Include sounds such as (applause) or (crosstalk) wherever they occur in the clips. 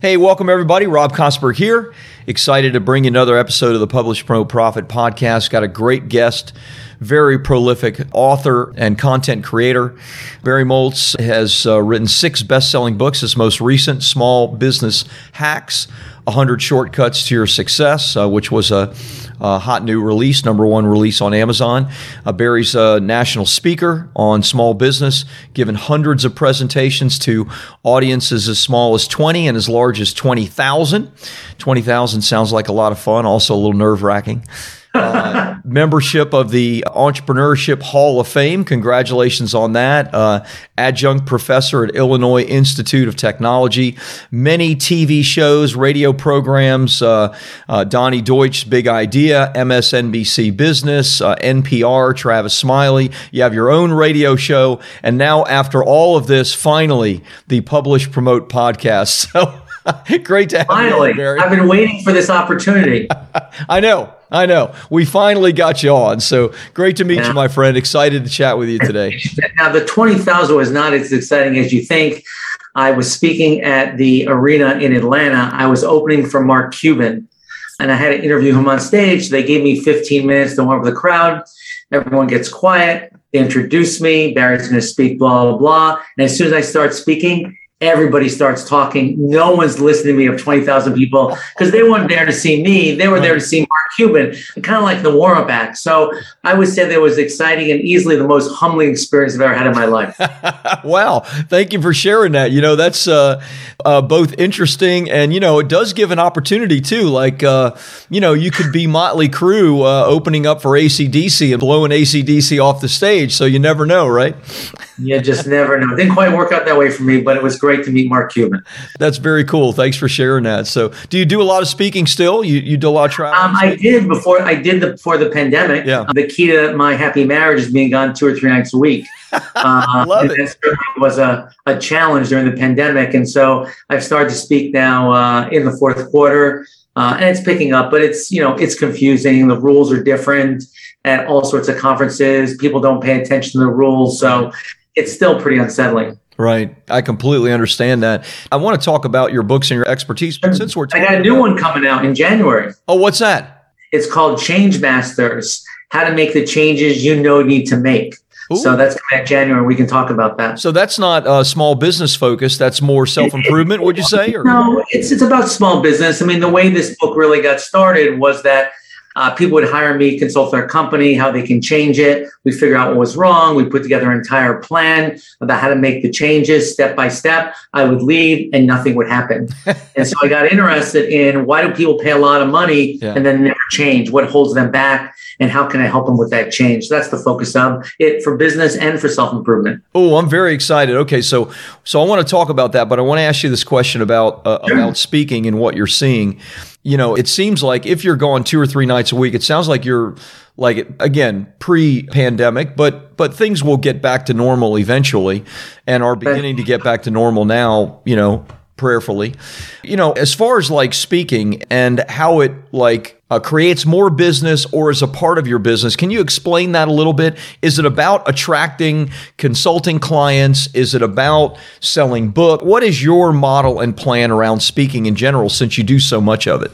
Hey, welcome everybody. Rob Kosberg here. Excited to bring you another episode of the Publish Promote Profit podcast. Got a great guest, very prolific author and content creator. Barry Moltz has uh, written six best selling books. His most recent, Small Business Hacks 100 Shortcuts to Your Success, uh, which was a, a, hot new release, number one release on Amazon. Uh, Barry's a national speaker on small business, given hundreds of presentations to audiences as small as 20 and as large as 20,000. 20,000 sounds like a lot of fun, also a little nerve wracking. Uh, membership of the Entrepreneurship Hall of Fame. Congratulations on that. Uh, adjunct professor at Illinois Institute of Technology. Many TV shows, radio programs. Uh, uh Donny Deutsch's Big Idea, MSNBC Business, uh, NPR, Tavis Smiley. You have your own radio show. And now, after all of this, finally, the Publish Promote podcast. (laughs) So, (laughs) Great to have finally. you, Barry. I've been waiting for this opportunity. (laughs) I know. I know. We finally got you on. So great to meet yeah. you, my friend. Excited to chat with you today. now, the 20,000 was not as exciting as you think. I was speaking at the arena in Atlanta. I was opening for Mark Cuban, and I had to interview him on stage. They gave me 15 minutes to warm up the crowd. Everyone gets quiet. They introduce me. Barry's going to speak, blah, blah, blah. And as soon as I start speaking, everybody starts talking. No one's listening to me of 20,000 people because they weren't there to see me. They were there to see Mark Cuban, kind of like the warm up act. So I would say that was exciting and easily the most humbling experience I've ever had in my life. (laughs) wow. Thank you for sharing that. You know, that's uh, uh, both interesting and, you know, it does give an opportunity too. Like, uh, you know, you could be Motley Crue uh, opening up for ACDC and blowing ACDC off the stage. So you never know, right? you just never know. It didn't quite work out that way for me, but it was great to meet Mark Cuban. That's very cool. Thanks for sharing that. So, do you do a lot of speaking still? You you do a lot of travel? Um, I did before. I did the before the pandemic. Yeah. the key to my happy marriage is being gone two or three nights a week. (laughs) Uh, Love it. was a, a challenge during the pandemic, and so I've started to speak now uh, in the fourth quarter. Uh, and it's picking up, but it's you know it's confusing. The rules are different at all sorts of conferences. People don't pay attention to the rules, so it's still pretty unsettling. Right. I completely understand that. I want to talk about your books and your expertise. But since we're I got a new one coming out in January. Oh, what's that? It's called Change Masters How to Make the Changes You Know Need to Make. Ooh. So that's coming out January. We can talk about that. So that's not a small business focus. That's more self improvement, would you say? Or? No, it's, it's about small business. I mean, the way this book really got started was that uh, people would hire me, consult their company, how they can change it. We figure out what was wrong. We put together an entire plan about how to make the changes step by step. I would leave and nothing would happen. (laughs) and so I got interested in why do people pay a lot of money yeah. and then never change? What holds them back? And how can I help them with that change? So that's the focus of it for business and for self improvement. Oh, I'm very excited. Okay, so so I want to talk about that, but I want to ask you this question about uh, sure. about speaking and what you're seeing you know, it seems like if you're going two or three nights a week, it sounds like you're like again pre-pandemic, but but things will get back to normal eventually, and are beginning to get back to normal now. You know, prayerfully. You know, as far as like speaking and how it like uh, creates more business or is a part of your business, can you explain that a little bit? Is it about attracting consulting clients? Is it about selling book? What is your model and plan around speaking in general since you do so much of it?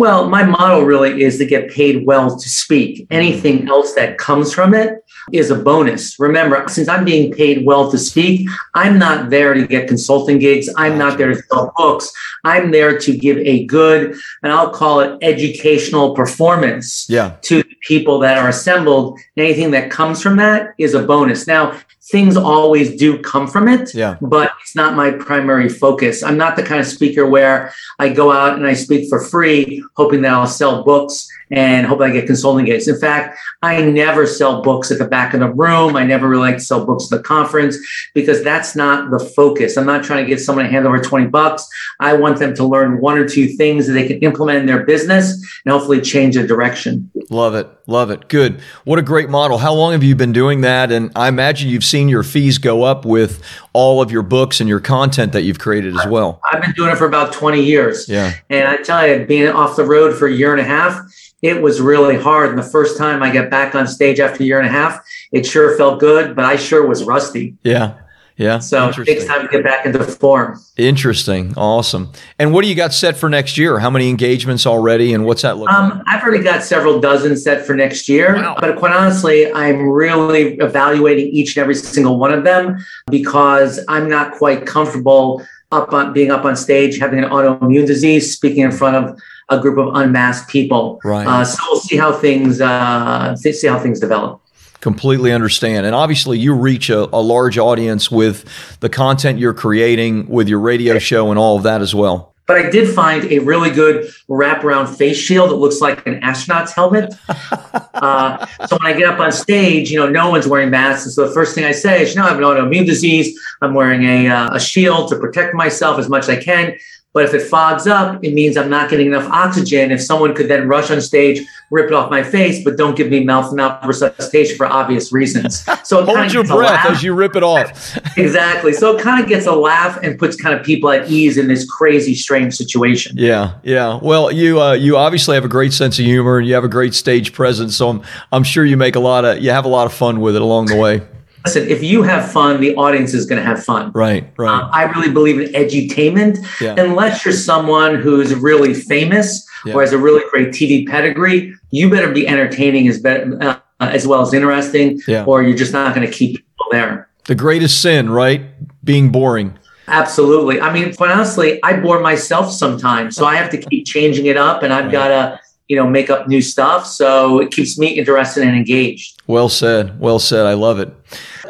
Well, my model really is to get paid well to speak. Mm-hmm. Anything else that comes from it is a bonus. Remember, since I'm being paid well to speak, I'm not there to get consulting gigs. I'm not there to sell books. I'm there to give a good, and I'll call it educational performance yeah. to people that are assembled. Anything that comes from that is a bonus. Now, things always do come from it. Yeah. But it's not my primary focus. I'm not the kind of speaker where I go out and I speak for free, hoping that I'll sell books and hope I get consulting gigs. In fact, I never sell books at the back of the room. I never really like to sell books at the conference because that's not the focus. I'm not trying to get someone to hand over 20 bucks. I want them to learn one or two things that they can implement in their business and hopefully change their direction. Love it. Love it. Good. What a great model. How long have you been doing that? And I imagine you've seen your fees go up with all of your books and your content that you've created as well. I've been doing it for about 20 years. Yeah. And I tell you, being off the road for a year and a half, it was really hard. And the first time I got back on stage after a year and a half, it sure felt good, but I sure was rusty. Yeah. Yeah. So it takes time to get back into form. Interesting. Awesome. And what do you got set for next year? How many engagements already and what's that look um, like? I've already got several dozen set for next year. Wow. But quite honestly, I'm really evaluating each and every single one of them because I'm not quite comfortable up on being up on stage, having an autoimmune disease, speaking in front of a group of unmasked people. Right. Uh, so we'll see how things uh, see how things develop. Completely understand. And obviously, you reach a, a large audience with the content you're creating, with your radio show, and all of that as well. But I did find a really good wraparound face shield that looks like an astronaut's helmet. (laughs) uh, so when I get up on stage, you know, no one's wearing masks. And so the first thing I say is, you know, I have an autoimmune disease. I'm wearing a, uh, a shield to protect myself as much as I can. But if it fogs up, it means I'm not getting enough oxygen. If someone could then rush on stage, rip it off my face, but don't give me mouth mouth resuscitation for obvious reasons. So hold your breath as you rip it off. (laughs) exactly. So it kind of gets a laugh and puts kind of people at ease in this crazy, strange situation. Yeah, yeah. Well, you uh, you obviously have a great sense of humor and you have a great stage presence. So I'm I'm sure you make a lot of you have a lot of fun with it along the way. Listen, if you have fun, the audience is going to have fun. Right, right. Um, I really believe in edutainment. Yeah. Unless you're someone who's really famous Yeah. or has a really great TV pedigree, you better be entertaining as better, uh, as well as interesting, Yeah. or you're just not going to keep people there. the greatest sin, right? Being boring. Absolutely. I mean, quite honestly, I bore myself sometimes, so I have to keep changing it up, and I've Right. got to, you know, make up new stuff. So it keeps me interested and engaged. Well said. Well said. I love it.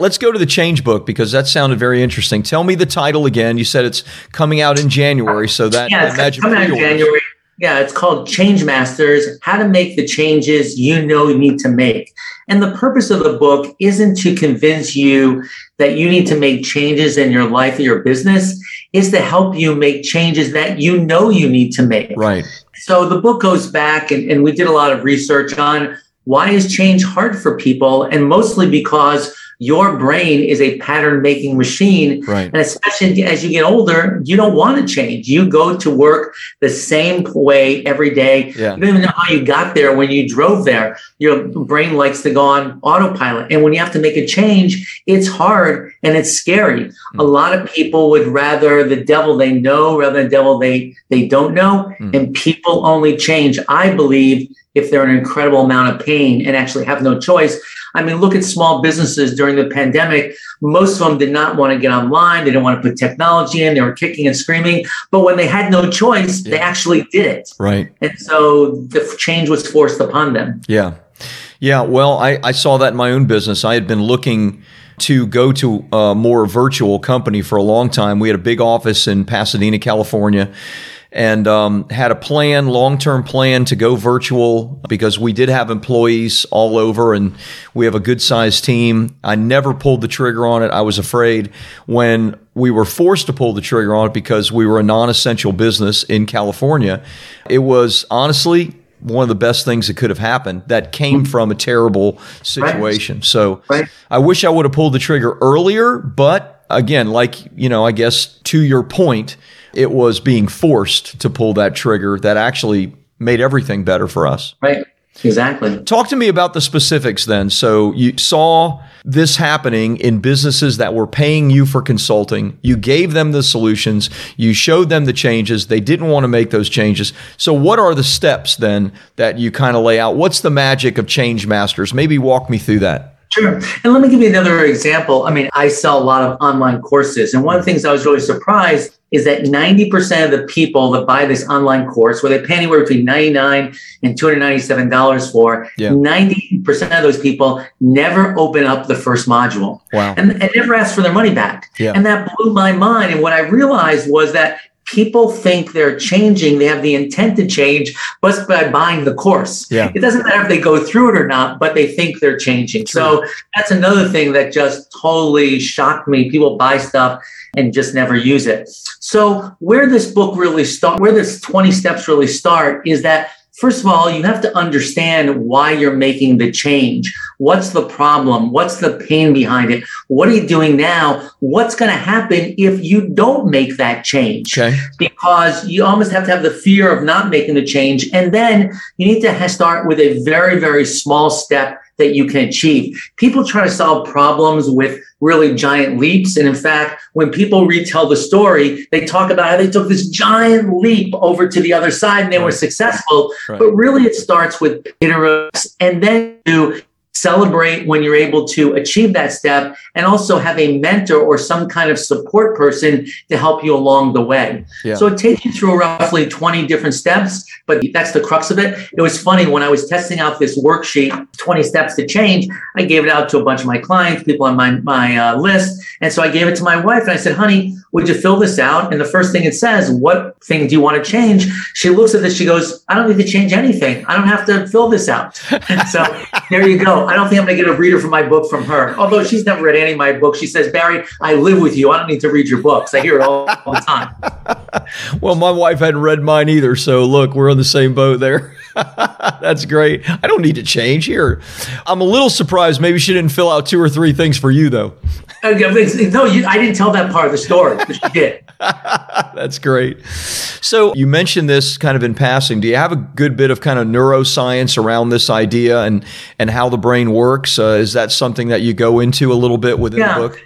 Let's go to the change book because that sounded very interesting. Tell me the title again. You said it's coming out in January, so that Yeah, it's imagine coming out in. January. Yeah, it's called Change Masters How to Make the Changes You Know You Need to Make. And the purpose of the book isn't to convince you that you need to make changes in your life or your business, is to help you make changes that you know you need to make. Right. So the book goes back, and, and we did a lot of research on why is change hard for people, and mostly because your brain is a pattern making machine. Right. And especially as you get older, you don't want to change. You go to work the same way every day. Yeah. You don't even know how you got there when you drove there. Your brain likes to go on autopilot. And when you have to make a change, it's hard and it's scary. A lot of people would rather the devil they know rather than the devil they, they don't know. Mm. And people only change, I believe, if they're in an incredible amount of pain and actually have no choice. I mean, look at small businesses during the pandemic. Most of them did not want to get online. They didn't want to put technology in. They were kicking and screaming. But when they had no choice, they actually did it. Right. And so the change was forced upon them. Yeah. Yeah. Well, I, I saw that in my own business. I had been looking to go to a more virtual company for a long time. We had a big office in Pasadena, California, and um, had a plan, long term plan to go virtual because we did have employees all over and we have a good sized team. I never pulled the trigger on it. I was afraid when we were forced to pull the trigger on it because we were a non essential business in California. It was honestly one of the best things that could have happened that came from a terrible situation. So. I wish I would have pulled the trigger earlier, but again, like, you know, I guess to your point, it was being forced to pull that trigger that actually made everything better for us. Right. Exactly. Talk to me about the specifics then. So you saw this happening in businesses that were paying you for consulting. You gave them the solutions. You showed them the changes. They didn't want to make those changes. So what are the steps then that you kind of lay out? What's the magic of Change Masters? Maybe walk me through that. Sure. And let me give you another example. I mean, I sell a lot of online courses. And one of the things I was really surprised is that 90% of the people that buy this online course, where they pay anywhere between 99 and $297 for, Yeah. 90 90% of those people never open up the first module wow. and, and never ask for their money back. Yeah. And that blew my mind. And what I realized was that people think they're changing, they have the intent to change, but by buying the course. Yeah. It doesn't matter if they go through it or not, but they think they're changing. True. So that's another thing that just totally shocked me. People buy stuff and just never use it. So where this book really start, where this 20 steps really start is that First of all, you have to understand why you're making the change. What's the problem? What's the pain behind it? What are you doing now? What's going to happen if you don't make that change? Okay. Because you almost have to have the fear of not making the change. And then you need to start with a very, very small step that you can achieve. People try to solve problems with really giant leaps. And in fact, when people retell the story, they talk about how they took this giant leap over to the other side and they were successful. Right. But really, it starts with iterations and then you celebrate when you're able to achieve that step and also have a mentor or some kind of support person to help you along the way. Yeah. So it takes you through roughly 20 different steps, but that's the crux of it. It was funny when I was testing out this worksheet, 20 steps to change, I gave it out to a bunch of my clients, people on my, my uh, list. And so I gave it to my wife and I said, honey, would you fill this out? And the first thing it says, what thing do you want to change? She looks at this, she goes, I don't need to change anything. I don't have to fill this out. (laughs) so there you go. I don't think I'm going to get a reader for my book from her. Although she's never read any of my books. She says, Barry, I live with you. I don't need to read your books. I hear it all, all the time. (laughs) well, my wife hadn't read mine either. So look, we're on the same boat there. (laughs) That's great. I don't need to change here. I'm a little surprised. Maybe she didn't fill out two or three things for you, though. Uh, No, you, I didn't tell that part of the story, but she did. (laughs) That's great. So you mentioned this kind of in passing. Do you have a good bit of kind of neuroscience around this idea and and how the brain works? Uh, is that something that you go into a little bit within Yeah. the book?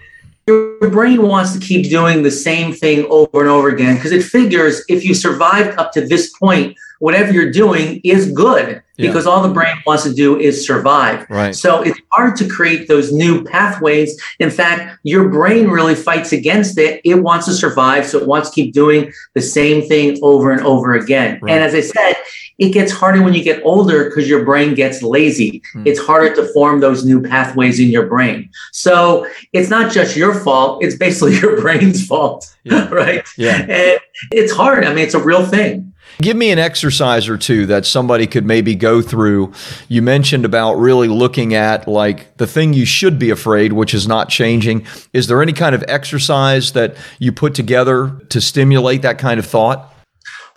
Your brain wants to keep doing the same thing over and over again because it figures if you survived up to this point, whatever you're doing is good Yeah. because all the brain wants to do is survive. Right. So it's hard to create those new pathways. In fact, your brain really fights against it. It wants to survive, so it wants to keep doing the same thing over and over again. Right. And as I said, it gets harder when you get older because your brain gets lazy. Hmm. It's harder to form those new pathways in your brain. So it's not just your fault, it's basically (laughs) your brain's fault, Yeah. (laughs) right? Yeah. And it's hard. I mean, it's a real thing. Give me an exercise or two that somebody could maybe go through. You mentioned about really looking at like the thing you should be afraid, which is not changing. Is there any kind of exercise that you put together to stimulate that kind of thought?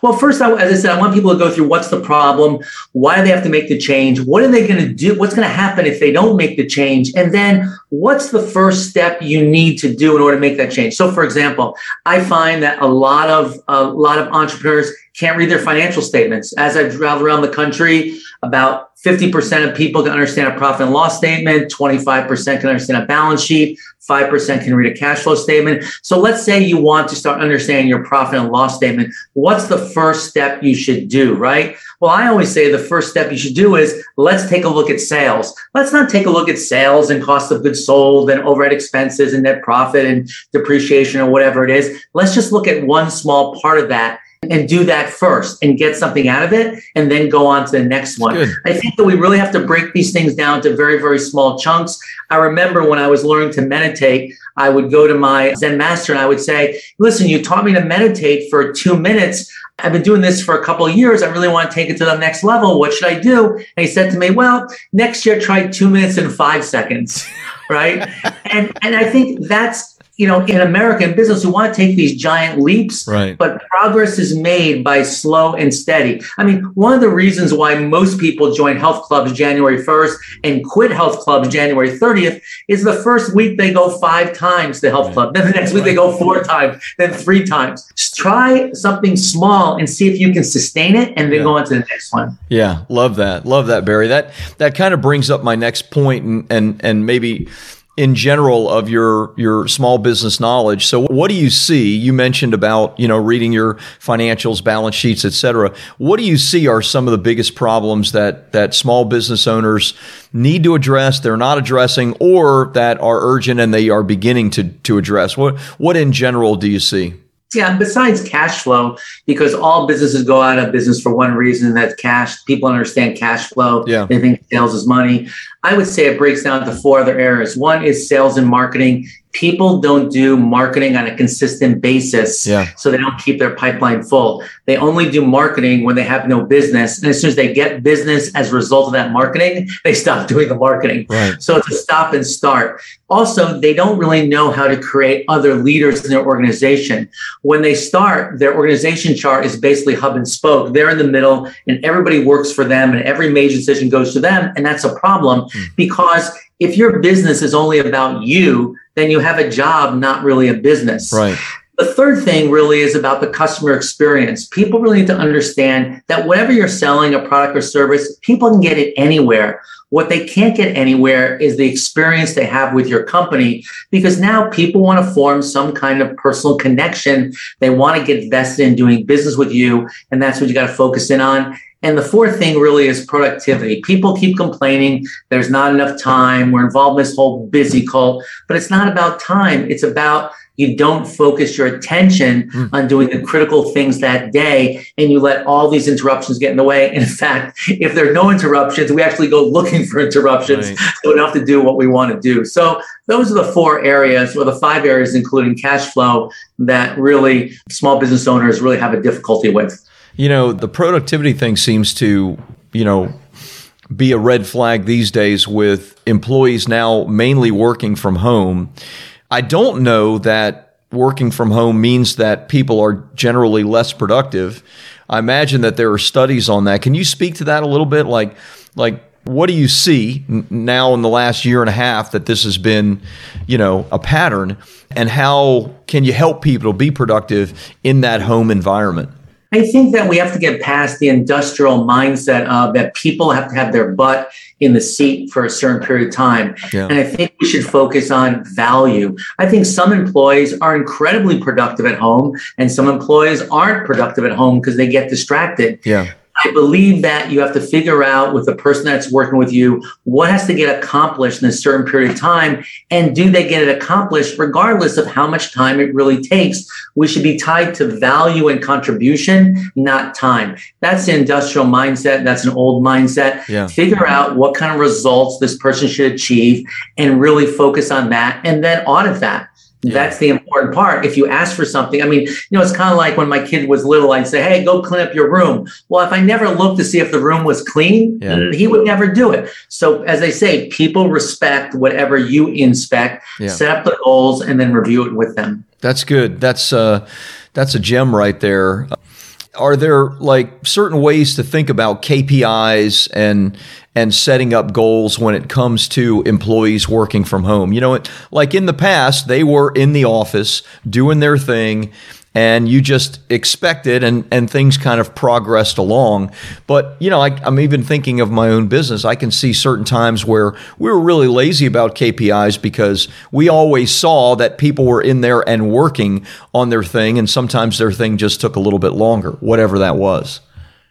Well, first, I, as I said, I want people to go through what's the problem, why do they have to make the change, what are they going to do, what's going to happen if they don't make the change, and then what's the first step you need to do in order to make that change. So, for example, I find that a lot of a lot of entrepreneurs can't read their financial statements. As I've traveled around the country, about 50% of people can understand a profit and loss statement, 25% can understand a balance sheet, 5% can read a cash flow statement. So let's say you want to start understanding your profit and loss statement. What's the first step you should do, right? Well, I always say the first step you should do is let's take a look at sales. Let's not take a look at sales and cost of goods sold and overhead expenses and net profit and depreciation or whatever it is. Let's just look at one small part of that and do that first and get something out of it and then go on to the next one. Good. I think that we really have to break these things down to very, very small chunks. I remember when I was learning to meditate, I would go to my Zen master and I would say, listen, you taught me to meditate for two minutes. I've been doing this for a couple of years. I really want to take it to the next level. What should I do? And he said to me, well, next year try two minutes and five seconds. (laughs) Right. and and I think that's you know, in America, in business, we want to take these giant leaps, Right. but progress is made by slow and steady. I mean, one of the reasons why most people join health clubs January 1st and quit health clubs January 30th is the first week they go five times to health club. Then the next week they go four times, then three times. Just try something small and see if you can sustain it and then Yeah. go on to the next one. Yeah, love that. Love that, Barry. That that kind of brings up my next point and and and maybe in general of your your small business knowledge. So what do you see? You mentioned about, you know, reading your financials, balance sheets, et cetera. What do you see are some of the biggest problems that that small business owners need to address, they're not addressing, or that are urgent and they are beginning to to address? What what in general do you see? Yeah, besides cash flow, because all businesses go out of business for one reason that's cash. People understand cash flow. Yeah. They think sales is money. I would say it breaks down to four other areas. One is sales and marketing people don't do marketing on a consistent basis yeah. so they don't keep their pipeline full. They only do marketing when they have no business. And as soon as they get business as a result of that marketing they stop (laughs) doing the marketing. Right. so it's a stop and start. Also they don't really know how to create other leaders in their organization. When they start their organization chart is basically hub and spoke. They're in the middle and everybody works for them and every major decision goes to them. And that's a problem mm. because if your business is only about you then you have a job, not really a business. Right. The third thing really is about the customer experience. People really need to understand that whatever you're selling, a product or service, people can get it anywhere. What they can't get anywhere is the experience they have with your company because now people want to form some kind of personal connection. They want to get vested in doing business with you. And that's what you got to focus in on. And the fourth thing really is productivity. People keep complaining there's not enough time. We're involved in this whole busy cult, but it's not about time. It's about you don't focus your attention mm. on doing the critical things that day and you let all these interruptions get in the way. And in fact, if there are no interruptions, we actually go looking for interruptions right. so we don't have to do what we want to do. So those are the four areas or the five areas, including cash flow, that really small business owners really have a difficulty with. You know, the productivity thing seems to, you know, be a red flag these days with employees now mainly working from home. I don't know that working from home means that people are generally less productive. I imagine that there are studies on that. Can you speak to that a little bit? Like, like what do you see now in the last year and a half that this has been, you know, a pattern? And how can you help people be productive in that home environment? I think that we have to get past the industrial mindset of that people have to have their butt in the seat for a certain period of time. Yeah. And I think we should focus on value. I think some employees are incredibly productive at home and some employees aren't productive at home because they get distracted. Yeah. I believe that you have to figure out with the person that's working with you what has to get accomplished in a certain period of time. And do they get it accomplished regardless of how much time it really takes? We should be tied to value and contribution, not time. That's the industrial mindset. That's an old mindset. Yeah. Figure out what kind of results this person should achieve and really focus on that and then audit that. Yeah. That's the important part. If you ask for something, I mean, you know, it's kind of like when my kid was little, I'd say, Hey, go clean up your room. Well, if I never looked to see if the room was clean, yeah. he would never do it. So, as they say, people respect whatever you inspect, yeah. set up the goals, and then review it with them. That's good. That's, uh, that's a gem right there are there like certain ways to think about KPIs and and setting up goals when it comes to employees working from home? You know, like in the past, they were in the office doing their thing and you just expected and, and things kind of progressed along. But, you know, I, am even thinking of my own business. I can see certain times where we were really lazy about KPIs because we always saw that people were in there and working on their thing, and sometimes their thing just took a little bit longer, whatever that was.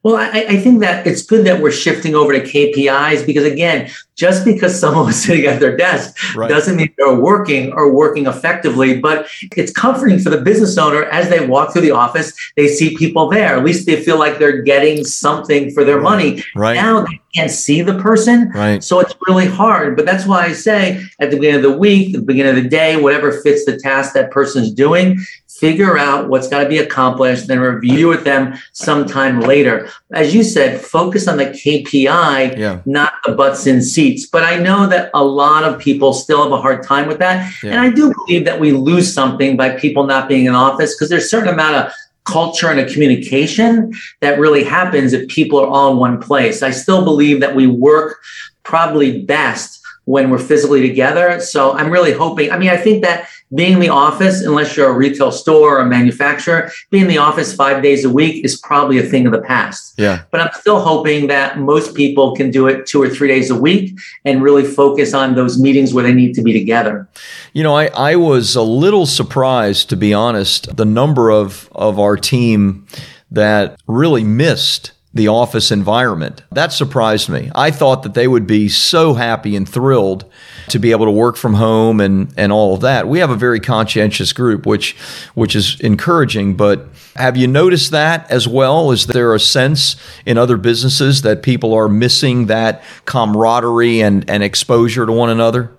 Well, I, I, think that it's good that we're shifting over to KPIs because, again, just because (laughs) someone was sitting at their desk right. doesn't mean they're working or working effectively. But it's comforting for the business owner as they walk through the office, they see people there. At least they feel like they're getting something for their money. Right. Now they can't see the person. Right. So it's really hard. But that's why I say at the beginning of the week, the beginning of the day, whatever fits the task that person's doing, figure out what's got to be accomplished, then review with them sometime later. As you said, focus on the KPI, yeah. not the butts in seats. But I know that a lot of people still have a hard time with that. Yeah. And I do believe that we lose something by people not being in office because there's a certain amount of culture and a communication that really happens if people are all in one place. I still believe that we work probably best when we're physically together. So I'm really hoping, I mean, I think that being in the office, unless you're a retail store or a manufacturer, being in the office five days a week is probably a thing of the past. Yeah. But I'm still hoping that most people can do it two or three days a week and really focus on those meetings where they need to be together. You know, I, I was a little surprised, to be honest, the number of, of our team that really missed the office environment. That surprised me. I thought that they would be so happy and thrilled to be able to work from home and, and all of that. We have a very conscientious group, which which is encouraging. But have you noticed that as well? Is there a sense in other businesses that people are missing that camaraderie and, and exposure to one another?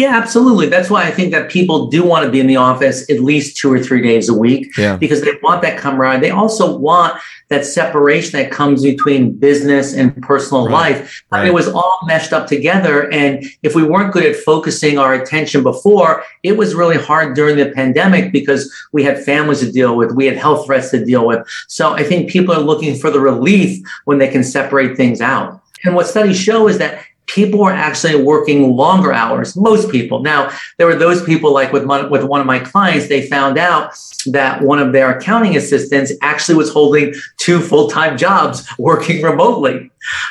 Yeah, absolutely. That's why I think that people do want to be in the office at least two or three days a week yeah. because they want that camaraderie. They also want that separation that comes between business and personal right. life. Right. I mean, it was all meshed up together. And if we weren't good at focusing our attention before, it was really hard during the pandemic because we had families to deal with, we had health threats to deal with. So I think people are looking for the relief when they can separate things out. And what studies show is that people were actually working longer hours. Most people. Now, there were those people like with one, with one of my clients, they found out that one of their accounting assistants actually was holding two full-time jobs (laughs) working remotely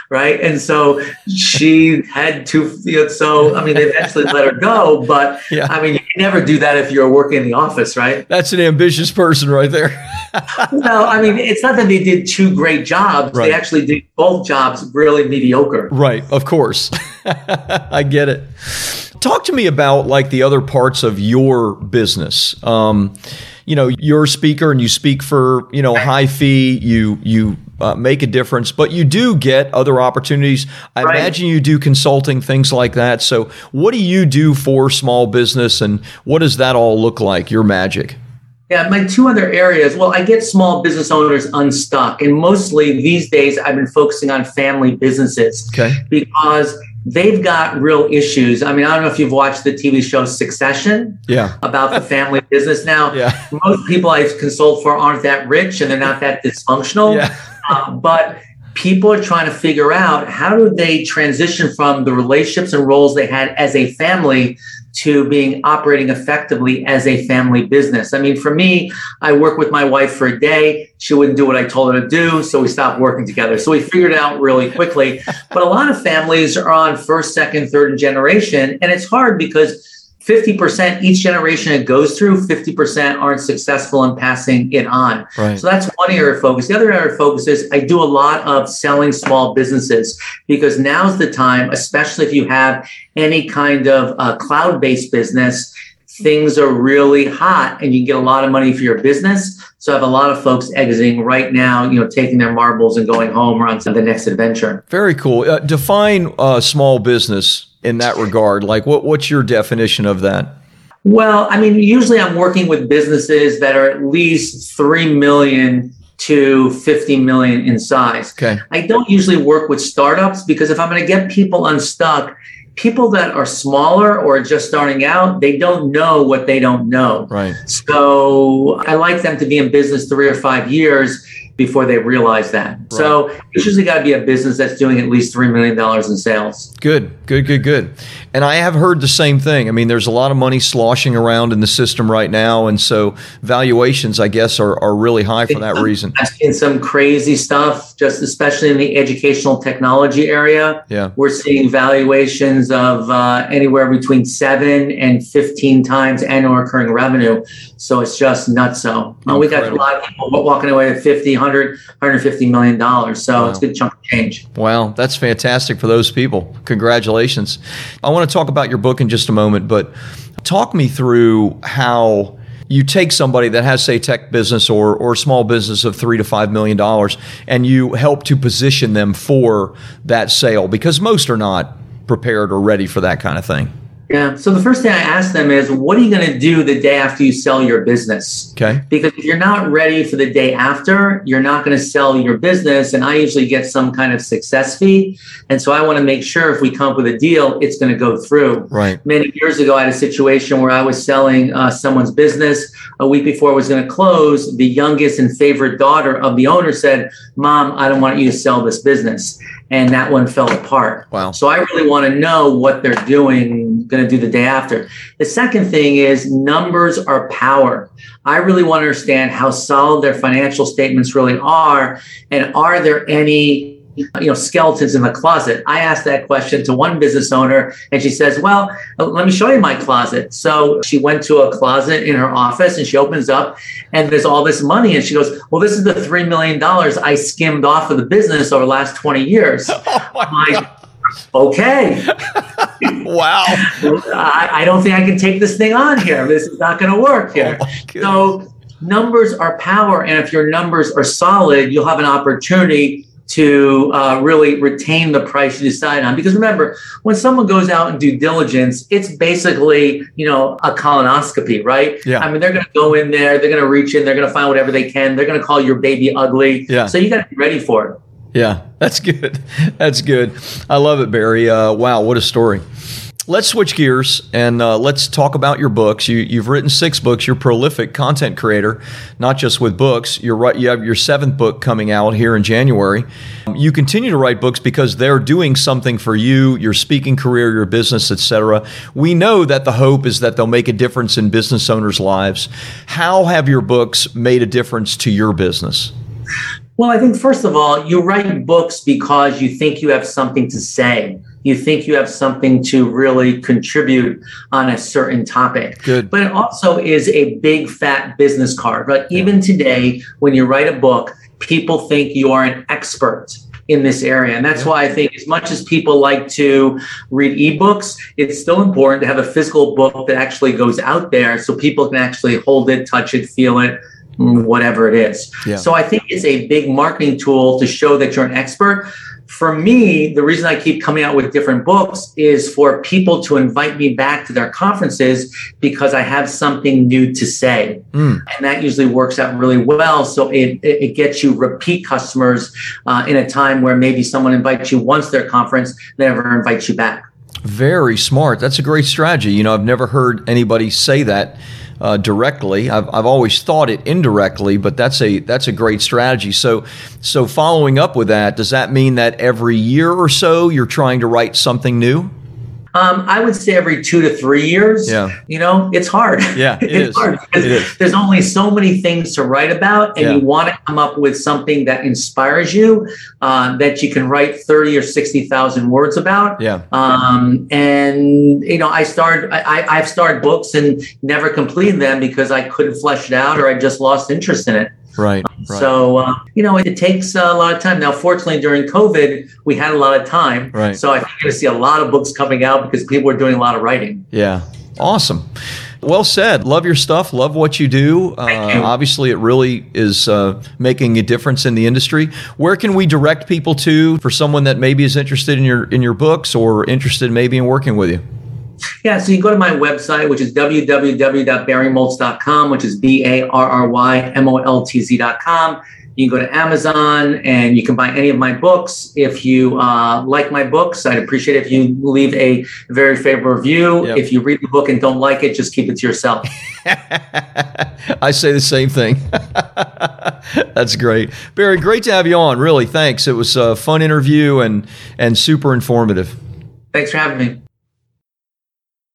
right and so she had to you know, so i mean they eventually let her go but (laughs) yeah. i mean you can never do that if you're working in the office right that's an ambitious person right there (laughs) no i mean it's not that they did two great jobs. Right. they actually did both jobs really mediocre. Right of course. (laughs) I get it. Talk to me about like the other parts of your business. Um, you know you're a speaker and you speak for you know high fee. You you uh, make a difference but you do get other opportunities. I right. imagine you do consulting things like that. So what do you do for small business and what does that all look like your magic yeah, my two other areas. Well, I get small business owners unstuck, and mostly these days I've been focusing on family businesses. Okay. Because they've got real issues. I mean, I don't know if you've watched the TV show Succession. Yeah. About the family business. Now, (laughs) yeah. most people I consult for aren't that rich and they're not that dysfunctional. Yeah. uh, but people are trying to figure out how do they transition from the relationships and roles they had as a family to being operating effectively as a family business. I mean, for me, I work with my wife for a day. She wouldn't do what I told her to do, so we stopped working together. So we figured out really quickly. but a lot of families are on first, second, third generation, and it's hard because 50% each generation it goes through, 50% aren't successful in passing it on. Right. So that's one area of focus. The other area of focus is I do a lot of selling small businesses because now's the time, especially if you have any kind of uh, cloud based business, things are really hot and you can get a lot of money for your business. So I have a lot of folks exiting right now, you know, taking their marbles and going home or on to the next adventure. Very cool. Uh, define uh, small business in that regard? Like, what, what's your definition of that? Well, I mean, usually I'm working with businesses that are at least 3 million to 50 million in size. Okay. I don't usually work with startups because if I'm going to get people unstuck, people that are smaller or just starting out, they don't know what they don't know. Right. So I like them to be in business three or five years before they realize that. Right. So it's usually got to be a business that's doing at least $3 million in sales. Good, good, good, good. And I have heard the same thing. I mean, there's a lot of money sloshing around in the system right now. And so valuations, I guess, are, are really high for that reason. I've seen some crazy stuff, just especially in the educational technology area. Yeah. We're seeing valuations of uh, anywhere between seven and 15 times annual recurring revenue. So it's just nuts. So uh, we got a lot of people walking away with 50, 100 100 150 million dollars. So wow. it's a good chunk of change. Wow that's fantastic for those people. Congratulations. I want to talk about your book in just a moment but talk me through how you take somebody that has say tech business or or small business of three to five million dollars and you help to position them for that sale because most are not prepared or ready for that kind of thing yeah. So the first thing I ask them is, what are you going to do the day after you sell your business? Okay. Because if you're not ready for the day after, you're not going to sell your business. And I usually get some kind of success fee. And so I want to make sure if we come up with a deal, it's going to go through. Right. Many years ago, I had a situation where I was selling uh, someone's business. A week before it was going to close, the youngest and favorite daughter of the owner said, Mom, I don't want you to sell this business and that one fell apart. Wow. So I really want to know what they're doing, going to do the day after. The second thing is numbers are power. I really want to understand how solid their financial statements really are. And are there any you know, skeletons in the closet? I asked that question to one business owner and she says, well, let me show you my closet. So she went to a closet in her office and she opens up and there's all this money. And she goes, well, this is the $3 million I skimmed off of the business over the last 20 years. (laughs) Oh okay. (laughs) wow. I, I, don't think I can take this thing on here. This is not going to work here. Oh so numbers are power. And if your numbers are solid, you'll have an opportunity to uh, really retain the price you decide on. Because remember, when someone goes out and due diligence, it's basically you know a colonoscopy, right? Yeah. I mean, they're going to go in there, they're going to reach in, they're going to find whatever they can, they're going to call your baby ugly. Yeah. So you got to be ready for it. Yeah, (laughs) that's good. That's good. I love it, Barry. Uh, wow, what a story. Let's switch gears and uh, let's talk about your books. You, you've written six books. You're prolific content creator, not just with books. You're right. You have your seventh book coming out here in January. You continue to write books because they're doing something for you, your speaking career, your business, etc. We know that the hope is that they'll make a difference in business owners' lives. How have your books made a difference to your business? Well, I think first of all, you write books because you think you have something to say. You think you have something to really contribute on a certain topic. Good. But it also is a big fat business card. But even today, when you write a book, people think you are an expert in this area. And that's why I think, as much as people like to read ebooks, it's still important to have a physical book that actually goes out there so people can actually hold it, touch it, feel it, whatever it is. Yeah. So I think it's a big marketing tool to show that you're an expert. For me, the reason I keep coming out with different books is for people to invite me back to their conferences because I have something new to say. Mm. And that usually works out really well. So it, it gets you repeat customers uh, in a time where maybe someone invites you once their conference, they never invites you back. Very smart. That's a great strategy. You know, I've never heard anybody say that uh, directly. I've, I've always thought it indirectly, but that's a that's a great strategy. So so following up with that, does that mean that every year or so you're trying to write something new? Um, I would say every two to three years. Yeah. You know, it's hard. Yeah, it (laughs) it's is. hard it is. There's only so many things to write about, and Yeah. you want to come up with something that inspires you, uh, that you can write thirty or sixty thousand words about. Yeah. Um, and you know, I started. I, I- I've started books and never completed them because I couldn't flesh it out, or I just lost interest in it. Right. Right. So uh, you know, it, it takes a lot of time. Now, fortunately, during COVID, we had a lot of time. Right. So I think you're going to see a lot of books coming out because people are doing a lot of writing. Yeah. Awesome. Well said. Love your stuff. Love what you do. Thank uh, you. Obviously, it really is uh, making a difference in the industry. Where can we direct people to for someone that maybe is interested in your in your books or interested maybe in working with you? Yeah, so you go to my website, which is www.barrymoltz.com, which is B A R R Y M O L T Z.com. You can go to Amazon and you can buy any of my books. If you uh, like my books, I'd appreciate it if you leave a very favorable review. Yep. If you read the book and don't like it, just keep it to yourself. (laughs) I say the same thing. (laughs) That's great, Barry. Great to have you on. Really, thanks. It was a fun interview and and super informative. Thanks for having me.